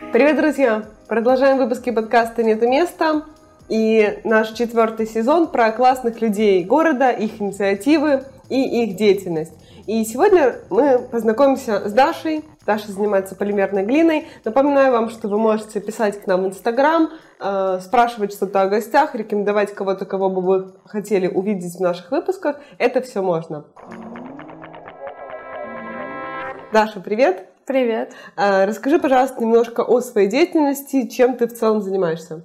Привет, друзья! Продолжаем выпуски подкаста «Нету места». И наш четвертый сезон про классных людей города, их инициативы и их деятельность. И сегодня мы познакомимся с Дашей. Даша занимается полимерной глиной. Напоминаю вам, что вы можете писать к нам в Инстаграм, э, спрашивать что-то о гостях, рекомендовать кого-то, кого бы вы хотели увидеть в наших выпусках. Это все можно. Даша, привет! Привет. А, расскажи, пожалуйста, немножко о своей деятельности, чем ты в целом занимаешься.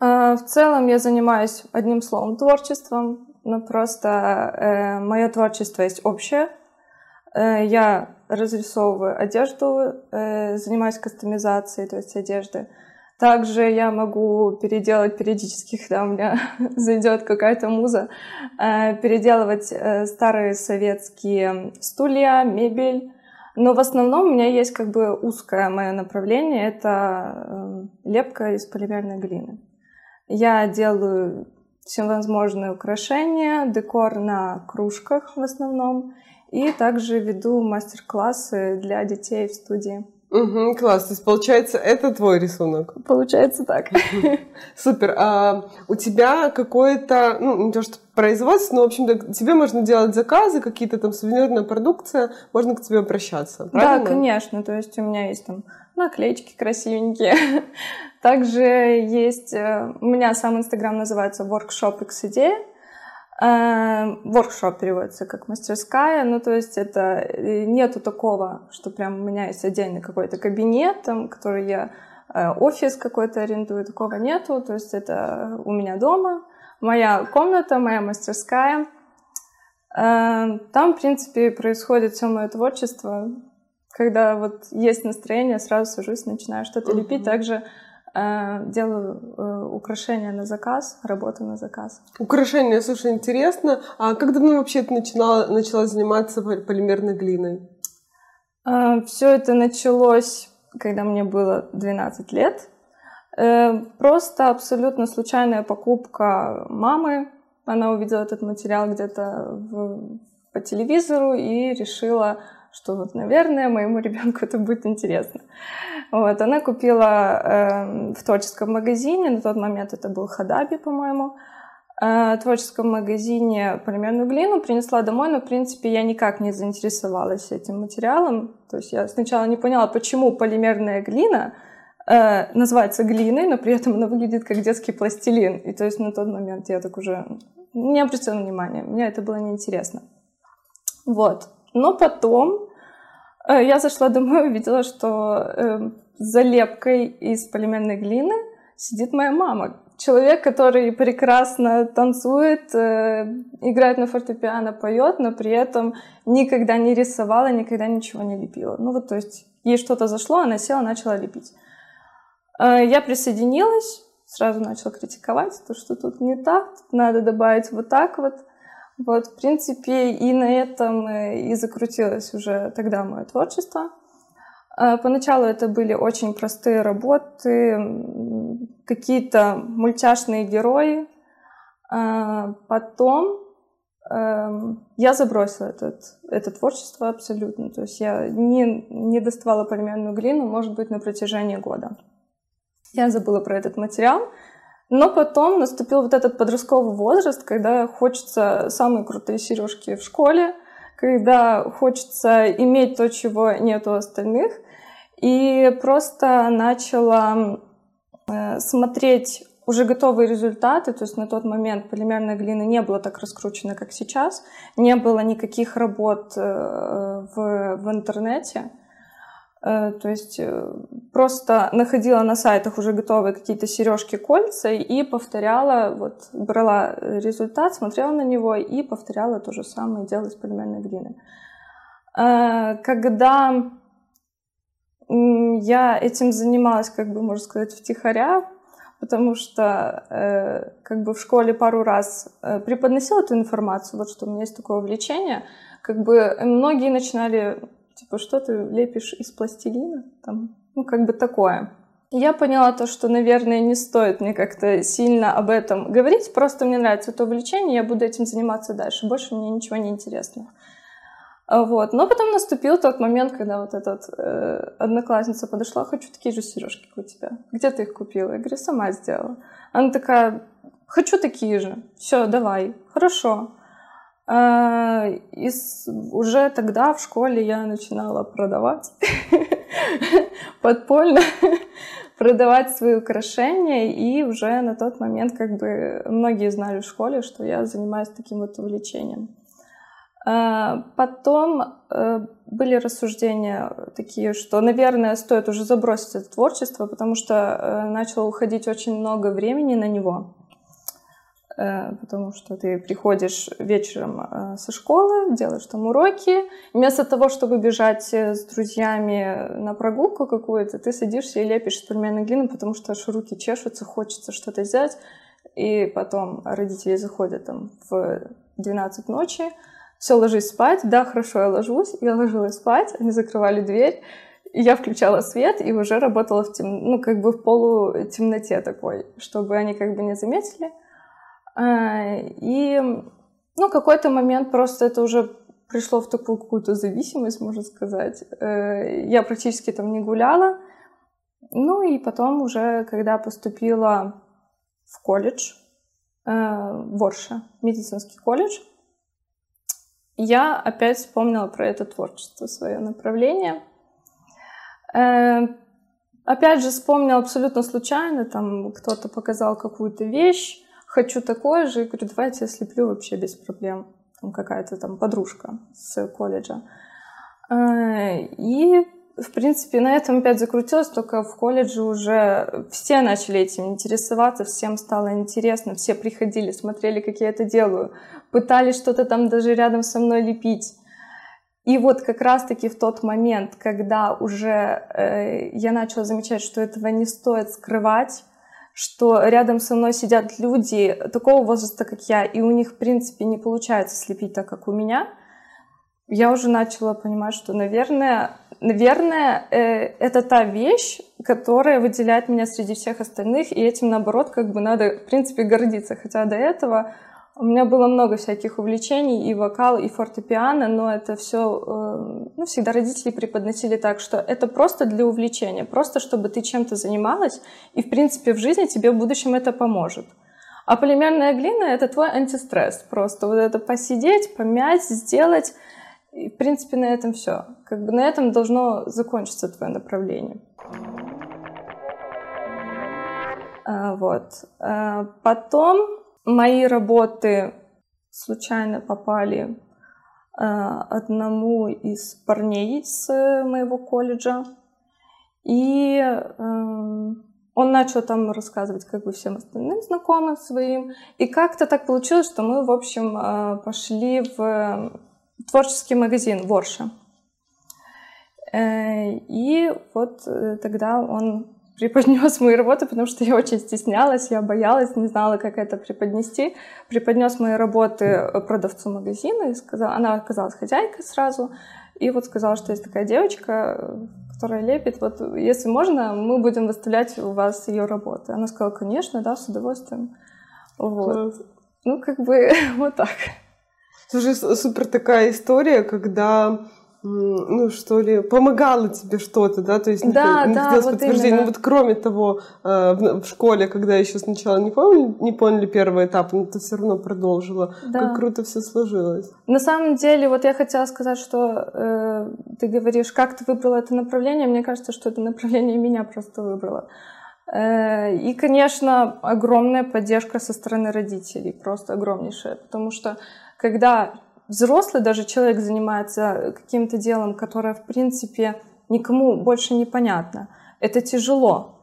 А, в целом я занимаюсь одним словом творчеством, но просто э, мое творчество есть общее. Э, я разрисовываю одежду, э, занимаюсь кастомизацией, то есть одежды. Также я могу переделать периодически, когда у меня зайдет какая-то муза, переделывать старые советские стулья, мебель, но в основном у меня есть как бы узкое мое направление, это эм, лепка из полимерной глины. Я делаю всевозможные украшения, декор на кружках в основном, и также веду мастер-классы для детей в студии. Угу, класс. То есть, получается, это твой рисунок? Получается так. Супер. А у тебя какое-то, ну, не то что производство, но, в общем-то, тебе можно делать заказы, какие-то там сувенирная продукция, можно к тебе обращаться, правильно? Да, конечно. То есть у меня есть там наклеечки красивенькие. Также есть... Э, у меня сам Инстаграм называется Workshop X идея. Воркшоп переводится как мастерская, ну то есть это э, нету такого, что прям у меня есть отдельный какой-то кабинет, там, который я э, офис какой-то арендую, такого нету, то есть это у меня дома, моя комната, моя мастерская. Э, там, в принципе, происходит все мое творчество. Когда вот есть настроение, сразу сажусь, начинаю что-то uh-huh. лепить. Также делаю э, украшения на заказ, работу на заказ. Украшения, слушай, интересно. А как давно вообще ты начинала, начала заниматься полимерной глиной? Э, Все это началось, когда мне было 12 лет. Просто абсолютно случайная покупка мамы. Она увидела этот материал где-то в, по телевизору и решила что вот, наверное, моему ребенку это будет интересно. Вот, она купила э, в творческом магазине, на тот момент это был Хадаби, по-моему, э, в творческом магазине полимерную глину, принесла домой, но, в принципе, я никак не заинтересовалась этим материалом. То есть я сначала не поняла, почему полимерная глина э, называется глиной, но при этом она выглядит как детский пластилин. И то есть на тот момент я так уже не обратила внимания, мне это было неинтересно. Вот. Но потом я зашла домой и увидела, что э, за лепкой из полимерной глины сидит моя мама. Человек, который прекрасно танцует, э, играет на фортепиано, поет, но при этом никогда не рисовала, никогда ничего не лепила. Ну вот, то есть ей что-то зашло, она села, начала лепить. Я присоединилась, сразу начала критиковать, то, что тут не так, надо добавить вот так вот. Вот, в принципе, и на этом э, и закрутилось уже тогда мое творчество. А, поначалу это были очень простые работы, какие-то мультяшные герои. А, потом эм, я забросила этот, это творчество абсолютно. То есть я не, не доставала полимерную глину, может быть, на протяжении года. Я забыла про этот материал. Но потом наступил вот этот подростковый возраст, когда хочется самые крутые сережки в школе, когда хочется иметь то, чего нет у остальных. И просто начала э, смотреть уже готовые результаты, то есть на тот момент полимерная глина не была так раскручена, как сейчас, не было никаких работ э, в, в интернете. Э, то есть э, просто находила на сайтах уже готовые какие-то сережки, кольца и повторяла, вот брала результат, смотрела на него и повторяла то же самое, делала из полимерной глины. Э, когда я этим занималась, как бы, можно сказать, втихаря, потому что как бы в школе пару раз преподносила эту информацию, вот что у меня есть такое увлечение, как бы многие начинали типа, что ты лепишь из пластилина? Там, ну, как бы такое. Я поняла то, что, наверное, не стоит мне как-то сильно об этом говорить, просто мне нравится это увлечение, я буду этим заниматься дальше, больше мне ничего не интересно. А вот. Но потом наступил тот момент, когда вот эта э, одноклассница подошла, хочу такие же сережки, как у тебя. Где ты их купила? Я говорю, сама сделала. Она такая, хочу такие же. Все, давай. Хорошо. А, и уже тогда в школе я начинала продавать подпольно продавать свои украшения, и уже на тот момент как бы многие знали в школе, что я занимаюсь таким вот увлечением. А, потом э, были рассуждения такие, что, наверное, стоит уже забросить это творчество, потому что э, начало уходить очень много времени на него. Э, потому что ты приходишь вечером со школы, делаешь там уроки, вместо того, чтобы бежать с друзьями на прогулку какую-то, ты садишься и лепишь из пельменной глины, потому что аж руки чешутся, хочется что-то взять, и потом родители заходят там в 12 ночи, все, ложись спать. Да, хорошо, я ложусь. Я ложилась спать, они закрывали дверь. Я включала свет и уже работала в тем, ну, как бы в полутемноте такой, чтобы они как бы не заметили. А, и, ну, какой-то момент просто это уже пришло в такую какую-то зависимость, можно сказать. Э, я практически там не гуляла. Ну и потом уже, когда поступила в колледж, э, в Орше, медицинский колледж, я опять вспомнила про это творчество, свое направление. Э, опять же, вспомнила абсолютно случайно, там кто-то показал какую-то вещь, хочу такое же, и говорю, давайте я слеплю вообще без проблем. Там какая-то там подружка с колледжа. Э, и в принципе, на этом опять закрутилось, только в колледже уже все начали этим интересоваться, всем стало интересно, все приходили, смотрели, как я это делаю, пытались что-то там даже рядом со мной лепить. И вот как раз-таки в тот момент, когда уже э, я начала замечать, что этого не стоит скрывать, что рядом со мной сидят люди такого возраста, как я, и у них, в принципе, не получается слепить так, как у меня, я уже начала понимать, что, наверное, наверное, э, это та вещь, которая выделяет меня среди всех остальных, и этим, наоборот, как бы надо, в принципе, гордиться. Хотя до этого у меня было много всяких увлечений, и вокал, и фортепиано, но это все, э, ну, всегда родители преподносили так, что это просто для увлечения, просто чтобы ты чем-то занималась, и, в принципе, в жизни тебе в будущем это поможет. А полимерная глина — это твой антистресс. Просто вот это посидеть, помять, сделать — и, в принципе, на этом все. Как бы на этом должно закончиться твое направление. А, вот. А, потом мои работы случайно попали а, одному из парней с моего колледжа. И он начал там рассказывать как бы всем остальным знакомым своим. И как-то так получилось, что мы, в общем, пошли в творческий магазин Ворша. Э, и вот э, тогда он преподнес мои работы, потому что я очень стеснялась, я боялась, не знала, как это преподнести. Преподнес мои работы продавцу магазина, и сказал, она оказалась хозяйкой сразу, и вот сказала, что есть такая девочка, которая лепит, вот если можно, мы будем выставлять у вас ее работы. Она сказала, конечно, да, с удовольствием. Вот. Ну, как бы вот так. Слушай, супер такая история, когда ну, что ли, помогало тебе что-то, да, то есть да, не, да, вот подтверждение. Ну, вот кроме того, э, в, в школе, когда еще сначала не поняли, не поняли первый этап, но ты все равно продолжила. Да. Как круто все сложилось. На самом деле, вот я хотела сказать, что э, ты говоришь, как ты выбрала это направление, мне кажется, что это направление меня просто выбрало. Э, и, конечно, огромная поддержка со стороны родителей, просто огромнейшая, потому что когда взрослый даже человек занимается каким-то делом, которое, в принципе, никому больше не понятно, это тяжело.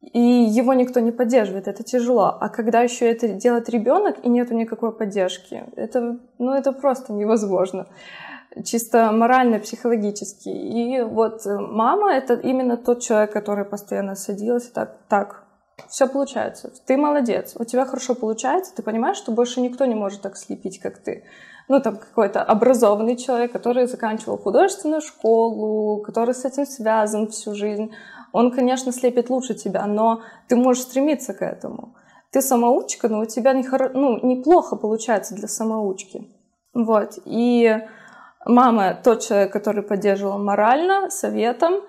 И его никто не поддерживает, это тяжело. А когда еще это делает ребенок и нету никакой поддержки, это, ну, это просто невозможно. Чисто морально, психологически. И вот мама — это именно тот человек, который постоянно садилась так, так, все получается. Ты молодец, у тебя хорошо получается, ты понимаешь, что больше никто не может так слепить, как ты. Ну, там какой-то образованный человек, который заканчивал художественную школу, который с этим связан всю жизнь. Он, конечно, слепит лучше тебя, но ты можешь стремиться к этому. Ты самоучка, но у тебя не хоро... ну, неплохо получается для самоучки. Вот. И Мама тот человек, который поддерживал морально, советом,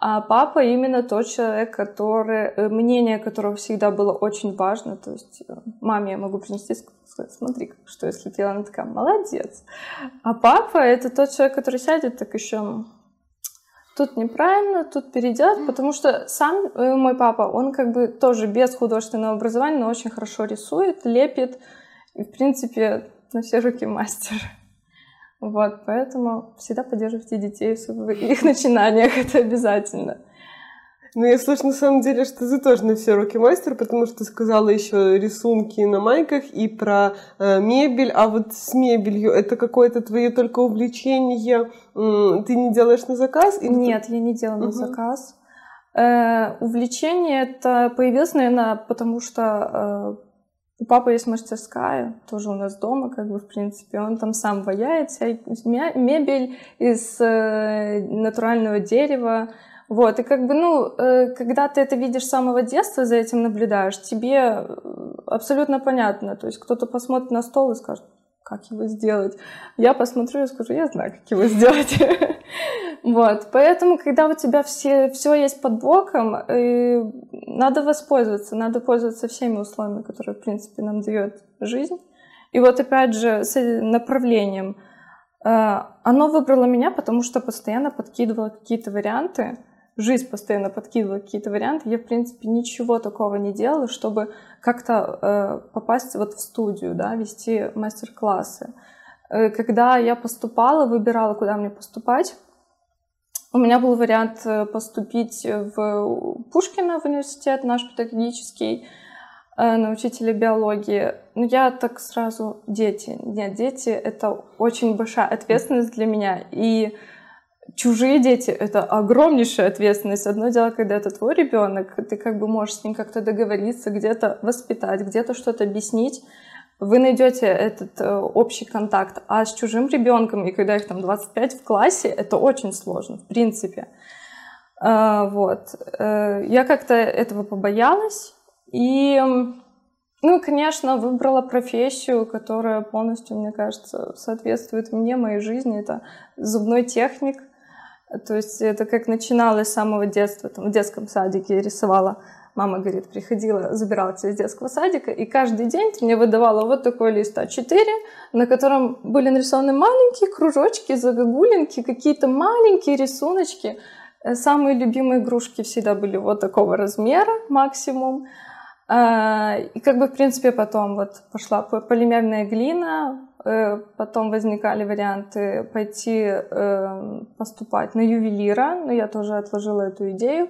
а папа именно тот человек, который, э, мнение которого всегда было очень важно. То есть э, маме я могу принести, сказать, смотри, что я слетела, она такая, молодец. А папа это тот человек, который сядет так еще тут неправильно, тут перейдет, потому что сам э, мой папа, он как бы тоже без художественного образования, но очень хорошо рисует, лепит, и, в принципе, на все руки мастер. Вот, поэтому всегда поддерживайте детей в их начинаниях, это обязательно. Ну, я слышу на самом деле, что ты тоже на все руки мастер, потому что сказала еще рисунки на майках и про э, мебель. А вот с мебелью это какое-то твое только увлечение? Ты не делаешь на заказ? Или Нет, ты... я не делаю угу. на заказ. Э, увлечение это появилось, наверное, потому что э, у папы есть мастерская, тоже у нас дома, как бы, в принципе. Он там сам ваяет мебель из э, натурального дерева. Вот, и как бы, ну, э, когда ты это видишь с самого детства, за этим наблюдаешь, тебе э, абсолютно понятно. То есть кто-то посмотрит на стол и скажет, как его сделать. Я посмотрю и скажу, я знаю, как его сделать. Вот, поэтому, когда у тебя все, все есть под боком, э, надо воспользоваться, надо пользоваться всеми условиями, которые, в принципе, нам дает жизнь. И вот опять же, с направлением. Э, оно выбрало меня, потому что постоянно подкидывало какие-то варианты, жизнь постоянно подкидывала какие-то варианты. Я, в принципе, ничего такого не делала, чтобы как-то э, попасть вот в студию, да, вести мастер-классы. Когда я поступала, выбирала, куда мне поступать, у меня был вариант э, поступить в Пушкина в университет наш педагогический, э, на учителя биологии. Но я так сразу... Дети. Нет, дети — это очень большая ответственность для меня. И чужие дети — это огромнейшая ответственность. Одно дело, когда это твой ребенок, ты как бы можешь с ним как-то договориться, где-то воспитать, где-то что-то объяснить вы найдете этот э, общий контакт. А с чужим ребенком, и когда их там 25 в классе, это очень сложно, в принципе. Э, вот. Э, я как-то этого побоялась. И, ну, конечно, выбрала профессию, которая полностью, мне кажется, соответствует мне, моей жизни. Это зубной техник. То есть это как начиналось с самого детства. Там, в детском садике я рисовала Мама, говорит, приходила, забирала тебя из детского садика, и каждый день ты мне выдавала вот такой лист А4, на котором были нарисованы маленькие кружочки, загогулинки, какие-то маленькие рисуночки. Э, самые любимые игрушки всегда были вот такого размера максимум. А, и как бы, в принципе, потом вот пошла полимерная глина, э, потом возникали варианты пойти э, поступать на ювелира, но я тоже отложила эту идею.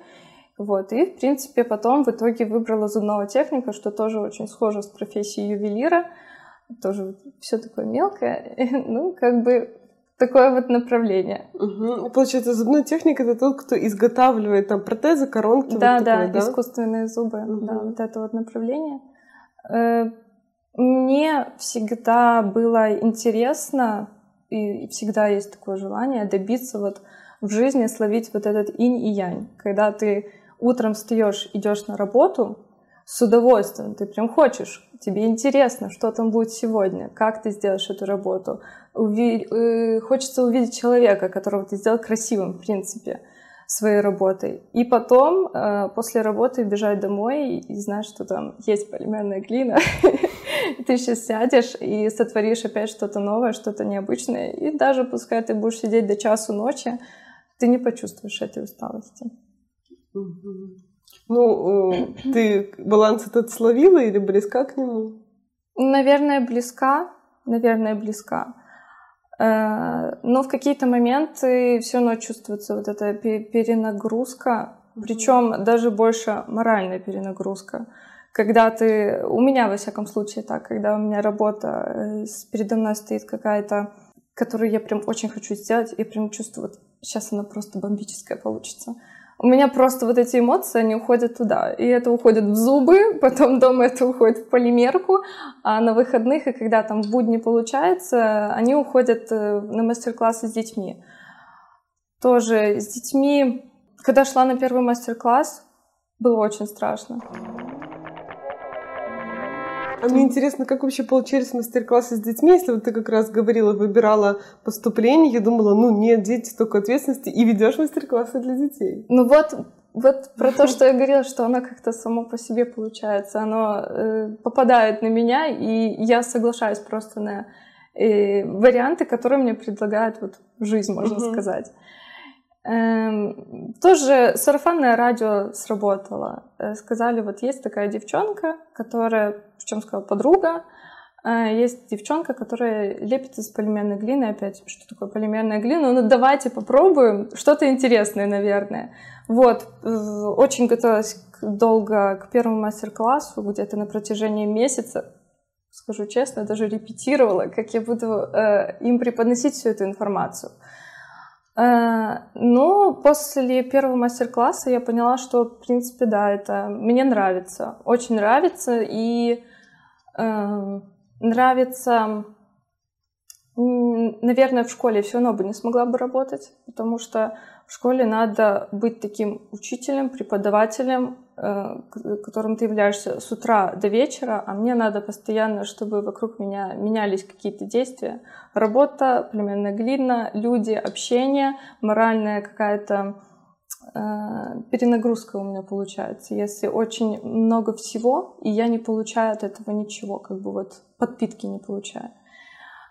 Вот, и, в принципе, потом в итоге выбрала зубного техника, что тоже очень схоже с профессией ювелира. Тоже все такое мелкое. ну, как бы такое вот направление. Угу. Получается, зубной техник это тот, кто изготавливает там протезы, коронки. Да, вот да, такое, да, искусственные зубы. Угу. Да, вот это вот направление. Э, мне всегда было интересно, и всегда есть такое желание добиться вот в жизни словить вот этот инь и янь, когда ты утром встаешь, идешь на работу с удовольствием, ты прям хочешь, тебе интересно, что там будет сегодня, как ты сделаешь эту работу. Уви... Э, хочется увидеть человека, которого ты сделал красивым, в принципе, своей работой. И потом, э, после работы, бежать домой и знать, что там есть полимерная глина. Ты сейчас сядешь и сотворишь опять что-то новое, что-то необычное. И даже пускай ты будешь сидеть до часу ночи, ты не почувствуешь этой усталости. Ну, э, ты баланс этот словила или близка к нему? Наверное, близка. Наверное, близка. Э, но в какие-то моменты все равно чувствуется вот эта перенагрузка, причем даже больше моральная перенагрузка. Когда ты, у меня во всяком случае так, когда у меня работа, э, передо мной стоит какая-то, которую я прям очень хочу сделать, я прям чувствую, вот сейчас она просто бомбическая получится у меня просто вот эти эмоции, они уходят туда. И это уходит в зубы, потом дома это уходит в полимерку, а на выходных, и когда там в будни получается, они уходят э, на мастер-классы с детьми. Тоже с детьми, когда шла на первый мастер-класс, было очень страшно. А мне интересно, как вообще получались мастер-классы с детьми, если вот ты как раз говорила, выбирала поступление, я думала, ну нет, дети столько ответственности, и ведешь мастер-классы для детей. Ну вот, вот про то, что я говорила, что оно как-то само по себе получается, оно э, попадает на меня, и я соглашаюсь просто на э, варианты, которые мне предлагают вот жизнь, можно сказать. Эм, тоже сарафанное радио сработало. Э, сказали, вот есть такая девчонка, которая, причем сказала подруга, э, есть девчонка, которая лепит из полимерной глины. Опять, что такое полимерная глина? Ну, давайте попробуем. Что-то интересное, наверное. Вот. Э, очень готовилась долго к первому мастер-классу, где-то на протяжении месяца. Скажу честно, даже репетировала, как я буду им преподносить всю эту информацию. Э, ну, после первого мастер-класса я поняла, что, в принципе, да, это мне нравится, очень нравится, и э, нравится, наверное, в школе все равно бы не смогла бы работать, потому что в школе надо быть таким учителем, преподавателем, которым ты являешься с утра до вечера, а мне надо постоянно, чтобы вокруг меня менялись какие-то действия. Работа, племенная глина, люди, общение, моральная какая-то э, перенагрузка у меня получается. Если очень много всего, и я не получаю от этого ничего, как бы вот подпитки не получаю.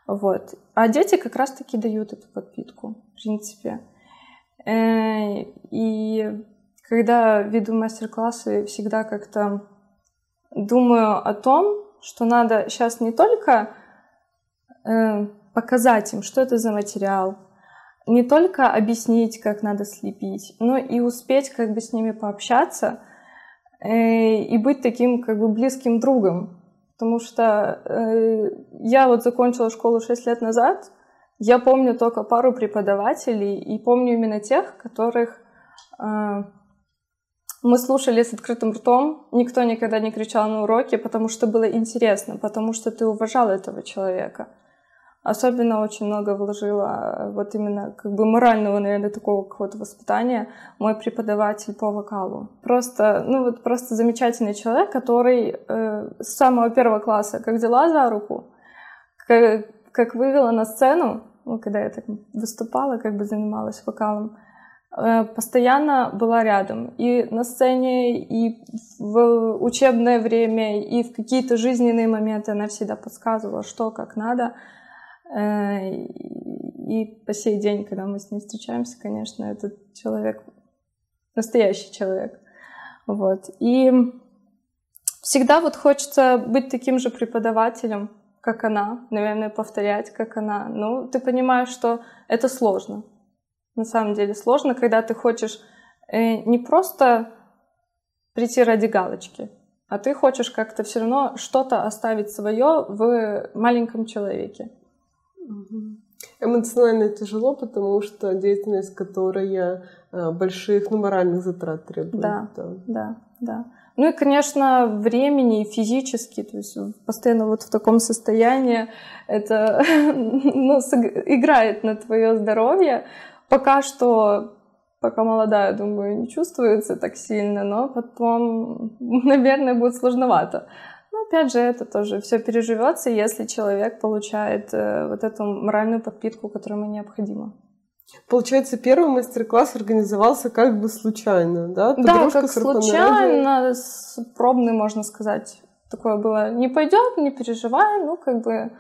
Вот. А дети как раз-таки дают эту подпитку, в принципе. Э, и когда веду мастер-классы, всегда как-то думаю о том, что надо сейчас не только э, показать им, что это за материал, не только объяснить, как надо слепить, но и успеть как бы с ними пообщаться э, и быть таким как бы близким другом. Потому что э, я вот закончила школу 6 лет назад, я помню только пару преподавателей и помню именно тех, которых э, мы слушали с открытым ртом, никто никогда не кричал на уроке, потому что было интересно, потому что ты уважал этого человека. Особенно очень много вложила э, вот именно как бы морального, наверное, такого какого-то воспитания мой преподаватель по вокалу. Просто, ну вот просто замечательный человек, который э, с самого первого класса как взяла за руку, как, как вывела на сцену, ну, когда я так выступала, как бы занималась вокалом, постоянно была рядом. И на сцене, и в учебное время, и в какие-то жизненные моменты она всегда подсказывала, что, как надо. Э, и по сей день, когда мы с ней встречаемся, конечно, этот человек настоящий человек. Вот. И всегда вот хочется быть таким же преподавателем, как она, наверное, повторять, как она. Ну, ты понимаешь, что это сложно на самом деле сложно, когда ты хочешь э, не просто прийти ради галочки, а ты хочешь как-то все равно что-то оставить свое в маленьком человеке. Эмоционально тяжело, потому что деятельность, которая э, больших, ну, моральных затрат требует. Да, да, да. да. Ну и, конечно, времени и физически, то есть постоянно вот в таком состоянии это ну, играет на твое здоровье. Пока что, пока молодая, думаю, не чувствуется так сильно, но потом, наверное, будет сложновато. Но опять же, это тоже все переживется, если человек получает э, вот эту моральную подпитку, которая ему необходима. Получается, первый мастер-класс организовался как бы случайно, да? Подружка да, как случайно, пробный, можно сказать. Такое было, не пойдет, не переживай, ну, как бы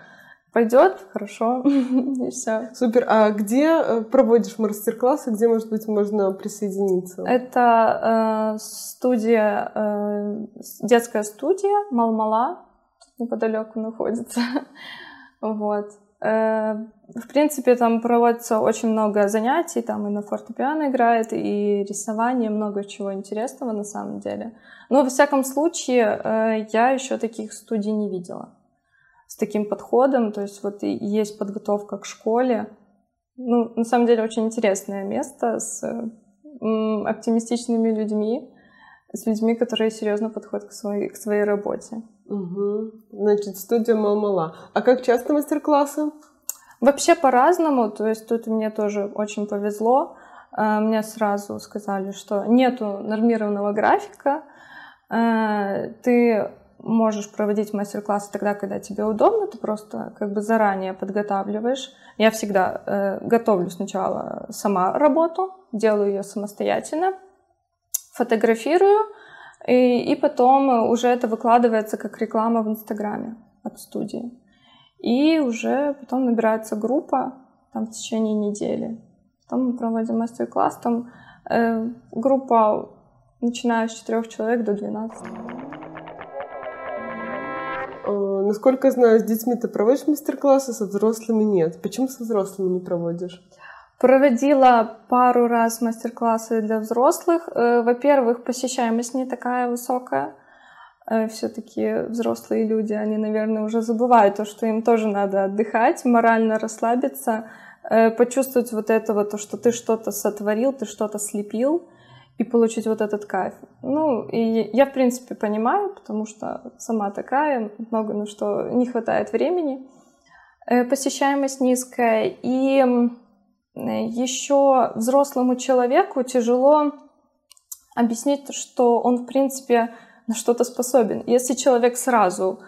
пойдет, хорошо, и все. Супер. А где э, проводишь мастер-классы, где, может быть, можно присоединиться? Это э, студия, э, детская студия Малмала, неподалеку находится. вот. Э, в принципе, там проводится очень много занятий, там и на фортепиано играет, и рисование, много чего интересного на самом деле. Но, во всяком случае, э, я еще таких студий не видела таким подходом. То есть вот и есть подготовка к школе. Ну, на самом деле очень интересное место с оптимистичными людьми, с людьми, которые серьезно подходят к своей, к своей работе. Угу. Значит, студия Малмала. А как часто мастер-классы? Вообще по-разному. То есть тут мне тоже очень повезло. А, мне сразу сказали, что нету нормированного графика. А, ты можешь проводить мастер-классы тогда, когда тебе удобно, ты просто как бы заранее подготавливаешь. Я всегда э, готовлю сначала сама работу, делаю ее самостоятельно, фотографирую, и, и потом уже это выкладывается как реклама в Инстаграме от студии. И уже потом набирается группа там в течение недели. Потом мы проводим мастер-класс, там э, группа начиная с четырех человек до 12. Э, насколько я знаю, с детьми ты проводишь мастер-классы, со взрослыми нет. Почему со взрослыми не проводишь? Проводила пару раз мастер-классы для взрослых. Э, во-первых, посещаемость не такая высокая. Э, Все-таки взрослые люди, они, наверное, уже забывают то, что им тоже надо отдыхать, морально расслабиться, почувствовать вот это вот, то, что ты что-то сотворил, ты что-то слепил и получить вот этот кайф. Ну, и я, в принципе, понимаю, потому что сама такая, много на что не хватает времени. Э, посещаемость низкая. И еще взрослому человеку тяжело объяснить, что он, в принципе, на что-то способен. Если человек сразу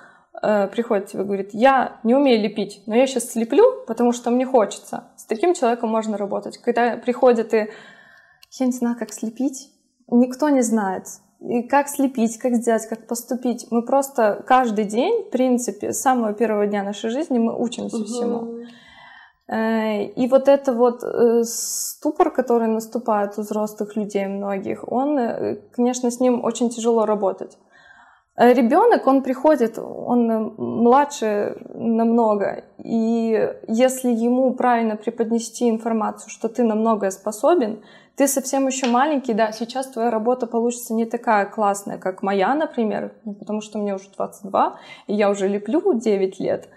э, приходит тебе и говорит, я не умею лепить, но я сейчас слеплю, потому что мне хочется. С таким человеком можно работать. Когда приходит и я не знаю, как слепить. Никто не знает. И как слепить, как сделать, как поступить. Мы просто каждый день, в принципе, с самого первого дня нашей жизни мы учимся угу. всему. Э, и вот это вот э, ступор, который наступает у взрослых людей многих, он, э, конечно, с ним очень тяжело работать. Ребенок, он приходит, он младше намного, и если ему правильно преподнести информацию, что ты на многое способен, ты совсем еще маленький, да, сейчас твоя работа получится не такая классная, как моя, например, ну, потому что мне уже 22, и я уже леплю 9 лет.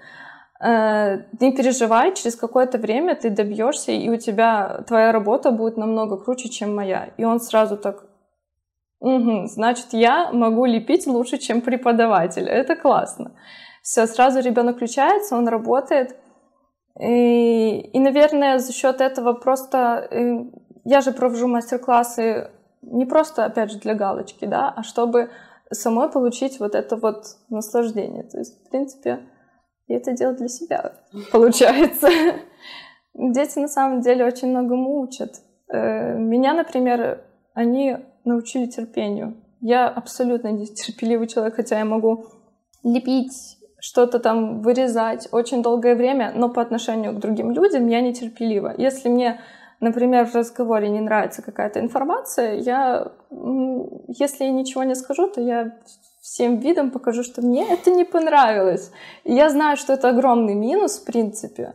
Э, не переживай, через какое-то время ты добьешься, и у тебя твоя работа будет намного круче, чем моя. И он сразу так, угу, значит, я могу лепить лучше, чем преподаватель. Это классно. Все, сразу ребенок включается, он работает. И, и, наверное, за счет этого просто э, я же провожу мастер-классы не просто, опять же, для галочки, да, а чтобы самой получить вот это вот наслаждение. То есть, в принципе, я это делаю для себя, получается. Дети на самом деле очень многому учат. Э, меня, например, они научили терпению. Я абсолютно нетерпеливый человек, хотя я могу лепить, что-то там вырезать очень долгое время, но по отношению к другим людям я нетерпелива. Если мне например, в разговоре не нравится какая-то информация, я, если я ничего не скажу, то я всем видом покажу, что мне это не понравилось. Я знаю, что это огромный минус, в принципе.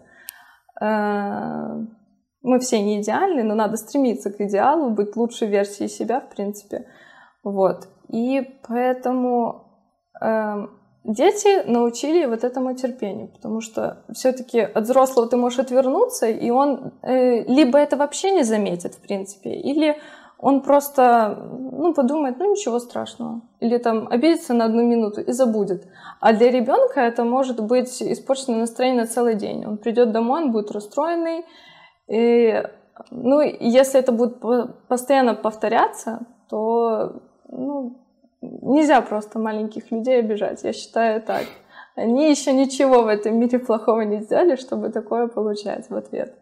Э, мы все не идеальны, но надо стремиться к идеалу, быть лучшей версией себя, в принципе. Вот. И поэтому эм, дети научили вот этому терпению, потому что все-таки от взрослого ты можешь отвернуться, и он э, либо это вообще не заметит, в принципе, или он просто ну, подумает, ну ничего страшного, или там обидится на одну минуту и забудет. А для ребенка это может быть испорченное настроение на целый день. Он придет домой, он будет расстроенный. И, ну, если это будет постоянно повторяться, то ну, нельзя просто маленьких людей обижать, я считаю так. Они еще ничего в этом мире плохого не сделали, чтобы такое получать в ответ.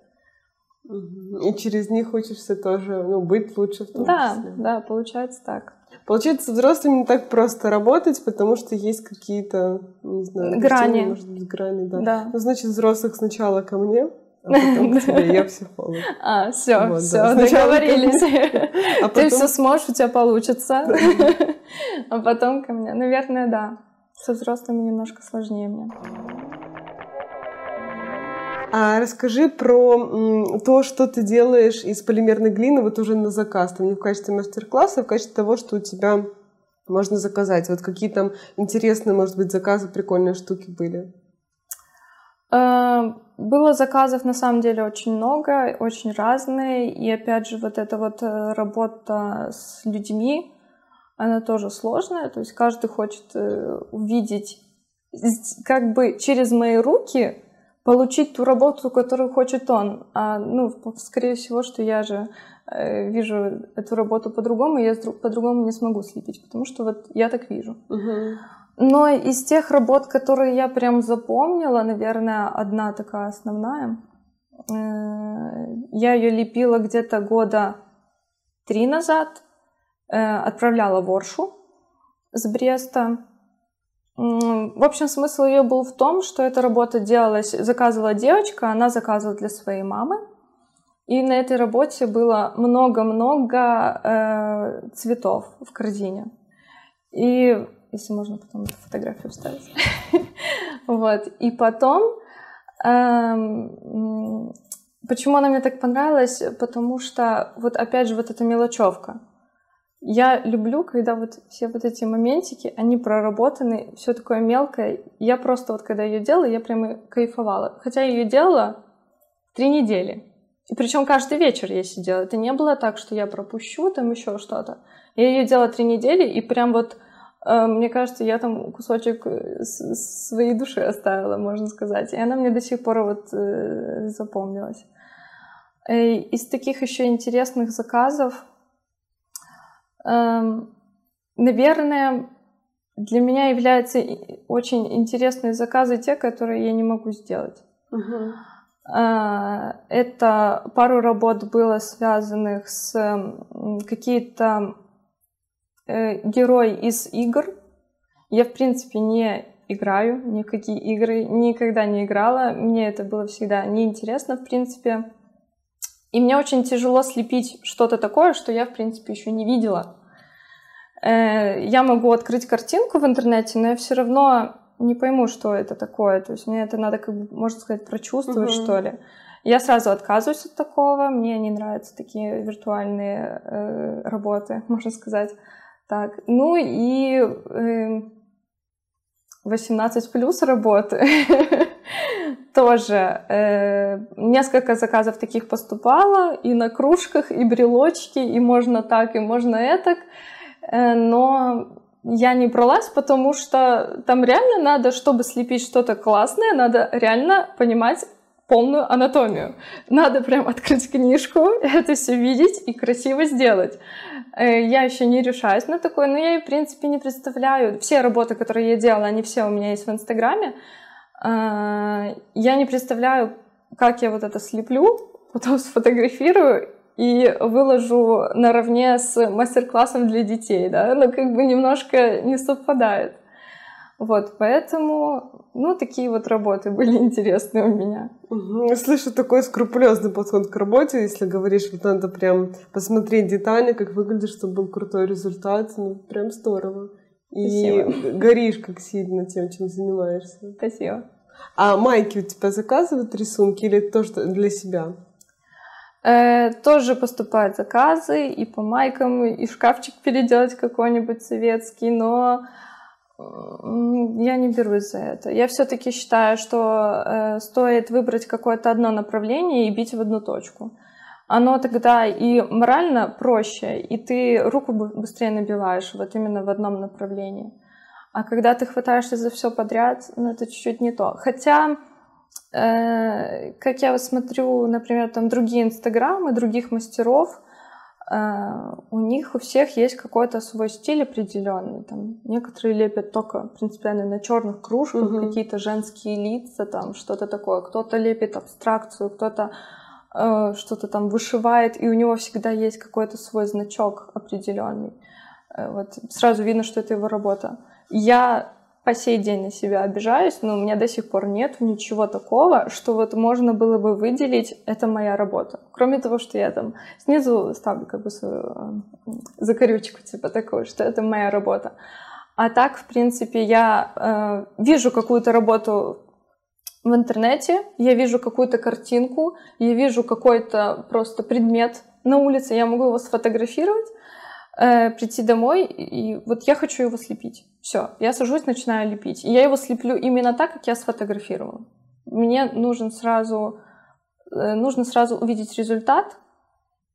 И через них учишься тоже ну, быть лучше в том да, числе. Да, получается так. Получается, с взрослыми не так просто работать, потому что есть какие-то, не знаю, грани. может быть, грани, да. да. Ну, значит, взрослых сначала ко мне, а потом к тебе, я психолог. А, все, вот, все, да. договорились. А потом... Ты все сможешь, у тебя получится. А потом ко мне. Наверное, да. Со взрослыми немножко сложнее мне. А расскажи про то, что ты делаешь из полимерной глины вот уже на заказ, там не в качестве мастер-класса, а в качестве того, что у тебя можно заказать. Вот какие там интересные, может быть, заказы, прикольные штуки были? Э, было заказов на самом деле очень много, очень разные. И опять же, вот эта вот э, работа с людьми, она тоже сложная. То есть каждый хочет э, увидеть, как бы через мои руки получить ту работу, которую хочет он. А, ну, скорее всего, что я же э, вижу эту работу по-другому, я по-другому не смогу слепить, потому что вот я так вижу. Угу. Но из тех работ, которые я прям запомнила, наверное, одна такая основная. Э, я ее лепила где-то года три назад, э, отправляла в Оршу с Бреста. В общем, смысл ее был в том, что эта работа делалась, заказывала девочка, она заказывала для своей мамы. И на этой работе было много-много э, цветов в корзине. И если можно потом фотографию вставить. вот. И потом, эм, почему она мне так понравилась? Потому что, вот опять же, вот эта мелочевка. Я люблю, когда вот все вот эти моментики, они проработаны, все такое мелкое. Я просто вот когда ее делала, я прямо кайфовала. Хотя я ее делала три недели. И причем каждый вечер я сидела. Это не было так, что я пропущу там еще что-то. Я ее делала три недели, и прям вот мне кажется, я там кусочек э, своей души оставила, можно сказать. И она мне до сих пор вот э, запомнилась. Из таких еще интересных заказов, эм, наверное, для меня являются очень интересные заказы те, которые я не могу сделать. Uh-huh. Это пару работ было связанных с какие-то э, герой из игр. Я, в принципе, не играю никакие игры, никогда не играла. Мне это было всегда неинтересно, в принципе. И мне очень тяжело слепить что-то такое, что я, в принципе, еще не видела. Э, я могу открыть картинку в интернете, но я все равно не пойму, что это такое. То есть мне это надо, как бы, можно сказать, прочувствовать, угу. что ли. Я сразу отказываюсь от такого. Мне не нравятся такие виртуальные э, работы, можно сказать. Так, ну и э, 18 плюс работы. Тоже э, несколько заказов таких поступало и на кружках, и брелочки, и можно так, и можно этак. Э, но я не бралась, потому что там реально надо, чтобы слепить что-то классное, надо реально понимать полную анатомию. Надо прям открыть книжку, это все видеть и красиво сделать. Э, я еще не решаюсь на такое, но я и, в принципе, не представляю. Все работы, которые я делала, они все у меня есть в Инстаграме. Э, я не представляю, как я вот это слеплю, потом сфотографирую и выложу наравне с мастер-классом для детей, да, но как бы немножко не совпадает. Вот, поэтому, ну, такие вот работы были интересные у меня. Угу. Слышу такой скрупулезный подход к работе, если говоришь, вот надо прям посмотреть детали, как выглядит, чтобы был крутой результат, ну, прям здорово. И Спасибо. горишь как сильно тем, чем занимаешься. Спасибо. А майки у тебя заказывают рисунки или то, что для себя? Э, тоже поступают заказы и по майкам, и шкафчик переделать какой-нибудь советский, но я не берусь за это. Я все-таки считаю, что э, стоит выбрать какое-то одно направление и бить в одну точку. Оно тогда и морально проще, и ты руку быстрее набиваешь вот именно в одном направлении. А когда ты хватаешься за все подряд, ну это чуть-чуть не то. Хотя, э, как я смотрю, например, там другие инстаграмы других мастеров, у них у всех есть какой-то свой стиль определенный. Там некоторые лепят только принципиально на черных кружках, угу. какие-то женские лица, там что-то такое. Кто-то лепит абстракцию, кто-то uh, что-то там вышивает, и у него всегда есть какой-то свой значок определенный. Uh, вот сразу видно, что это его работа. Я по сей день на себя обижаюсь, но у меня до сих пор нет ничего такого, что вот можно было бы выделить, это моя работа. Кроме того, что я там снизу ставлю как бы свою э, закорючку, типа такую, что это моя работа. А так, в принципе, я э, вижу какую-то работу в интернете, я вижу какую-то картинку, я вижу какой-то просто предмет на улице, я могу его сфотографировать, э, прийти домой, и вот я хочу его слепить. Все, я сажусь, начинаю лепить. И я его слеплю именно так, как я сфотографировала. Мне нужен сразу, э, нужно сразу увидеть результат,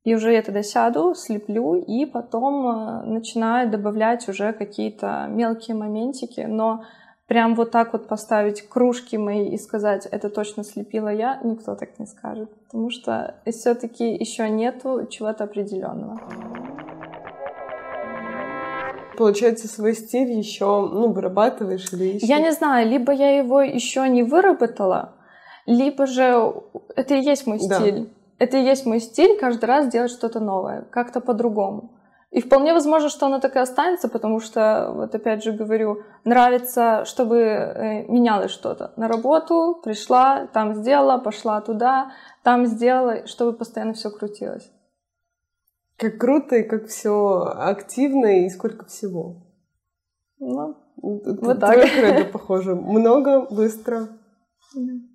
и уже я тогда сяду, слеплю, и потом э, начинаю добавлять уже какие-то мелкие моментики, но прям вот так вот поставить кружки мои и сказать, это точно слепила я, никто так не скажет, потому что все-таки еще нету чего-то определенного. Получается, свой стиль еще, ну, вырабатываешь или еще? Я не знаю, либо я его еще не выработала, либо же это и есть мой Да. стиль. Это и есть мой стиль каждый раз делать что-то новое, как-то по-другому. И вполне возможно, что оно так и останется, потому что, вот опять же говорю, нравится, чтобы э, менялось что-то. На работу пришла, там сделала, пошла туда, там сделала, чтобы постоянно все крутилось. Как круто и как все активно и сколько всего. Ну, Вот так. Твое похоже. Много, быстро.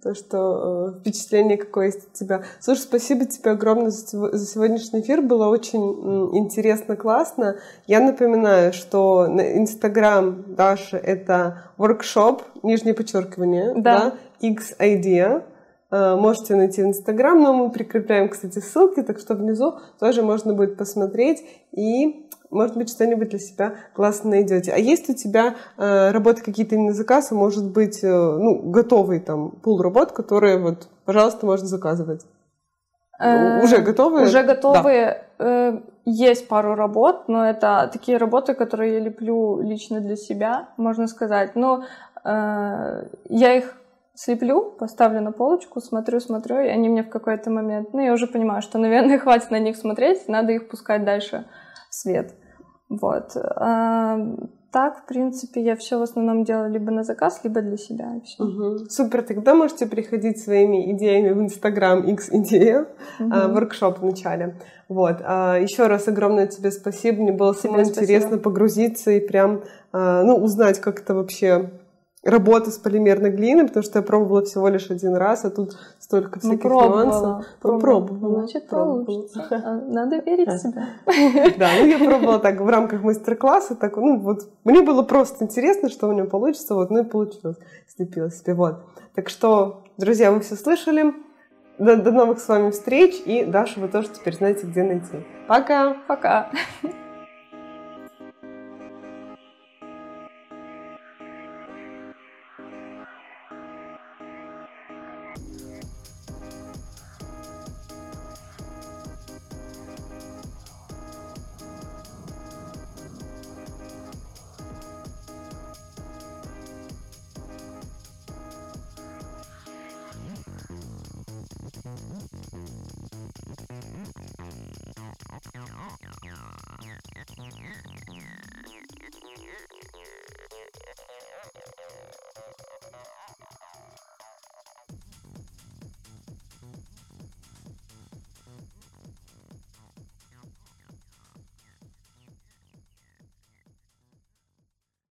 То, что э, впечатление какое есть от тебя. Слушай, спасибо тебе огромное за, за сегодняшний эфир. Было очень м, интересно, классно. Я напоминаю, что на Инстаграм Даши это workshop, нижнее подчеркивание, Да. X-Idea. Э, Можете найти в Инстаграм, но мы прикрепляем, кстати, ссылки, так что внизу тоже можно будет посмотреть и, может быть, что-нибудь для себя классно найдете. А есть у тебя э, работы какие-то не на заказ, а может быть, э, ну, готовый там пул работ, которые вот, пожалуйста, можно заказывать? Э, Уже готовые? Уже готовые. Э, Есть пару работ, но это такие работы, которые я леплю лично для себя, можно сказать. Но я их слеплю, поставлю на полочку, смотрю, смотрю, и они мне в какой-то момент... Ну, я уже понимаю, что, наверное, хватит на них смотреть, надо их пускать дальше в свет. Вот. А, так, в принципе, я все в основном делаю либо на заказ, либо для себя. Всё. Мгм. Супер, тогда можете приходить своими идеями в Инстаграм X идея Мгм. воркшоп в начале. Вот. А, Еще раз огромное тебе спасибо. Мне было самое спасибо. интересно погрузиться и прям а, ну, узнать, как это вообще работа с полимерной глиной, потому что я пробовала всего лишь один раз, а тут столько Ну, всяких пробовала, нюансов. Ну, пробовала. Значит, пробовала. получится. А, Надо верить в себя. Да, ну я пробовала так в рамках мастер-класса, так, ну вот, мне было просто интересно, что у меня получится, вот, ну и получилось, слепила себе, вот. Так что, друзья, вы все слышали, до, до новых с вами встреч, и Дашу вы тоже теперь знаете, где найти. Пока! Пока.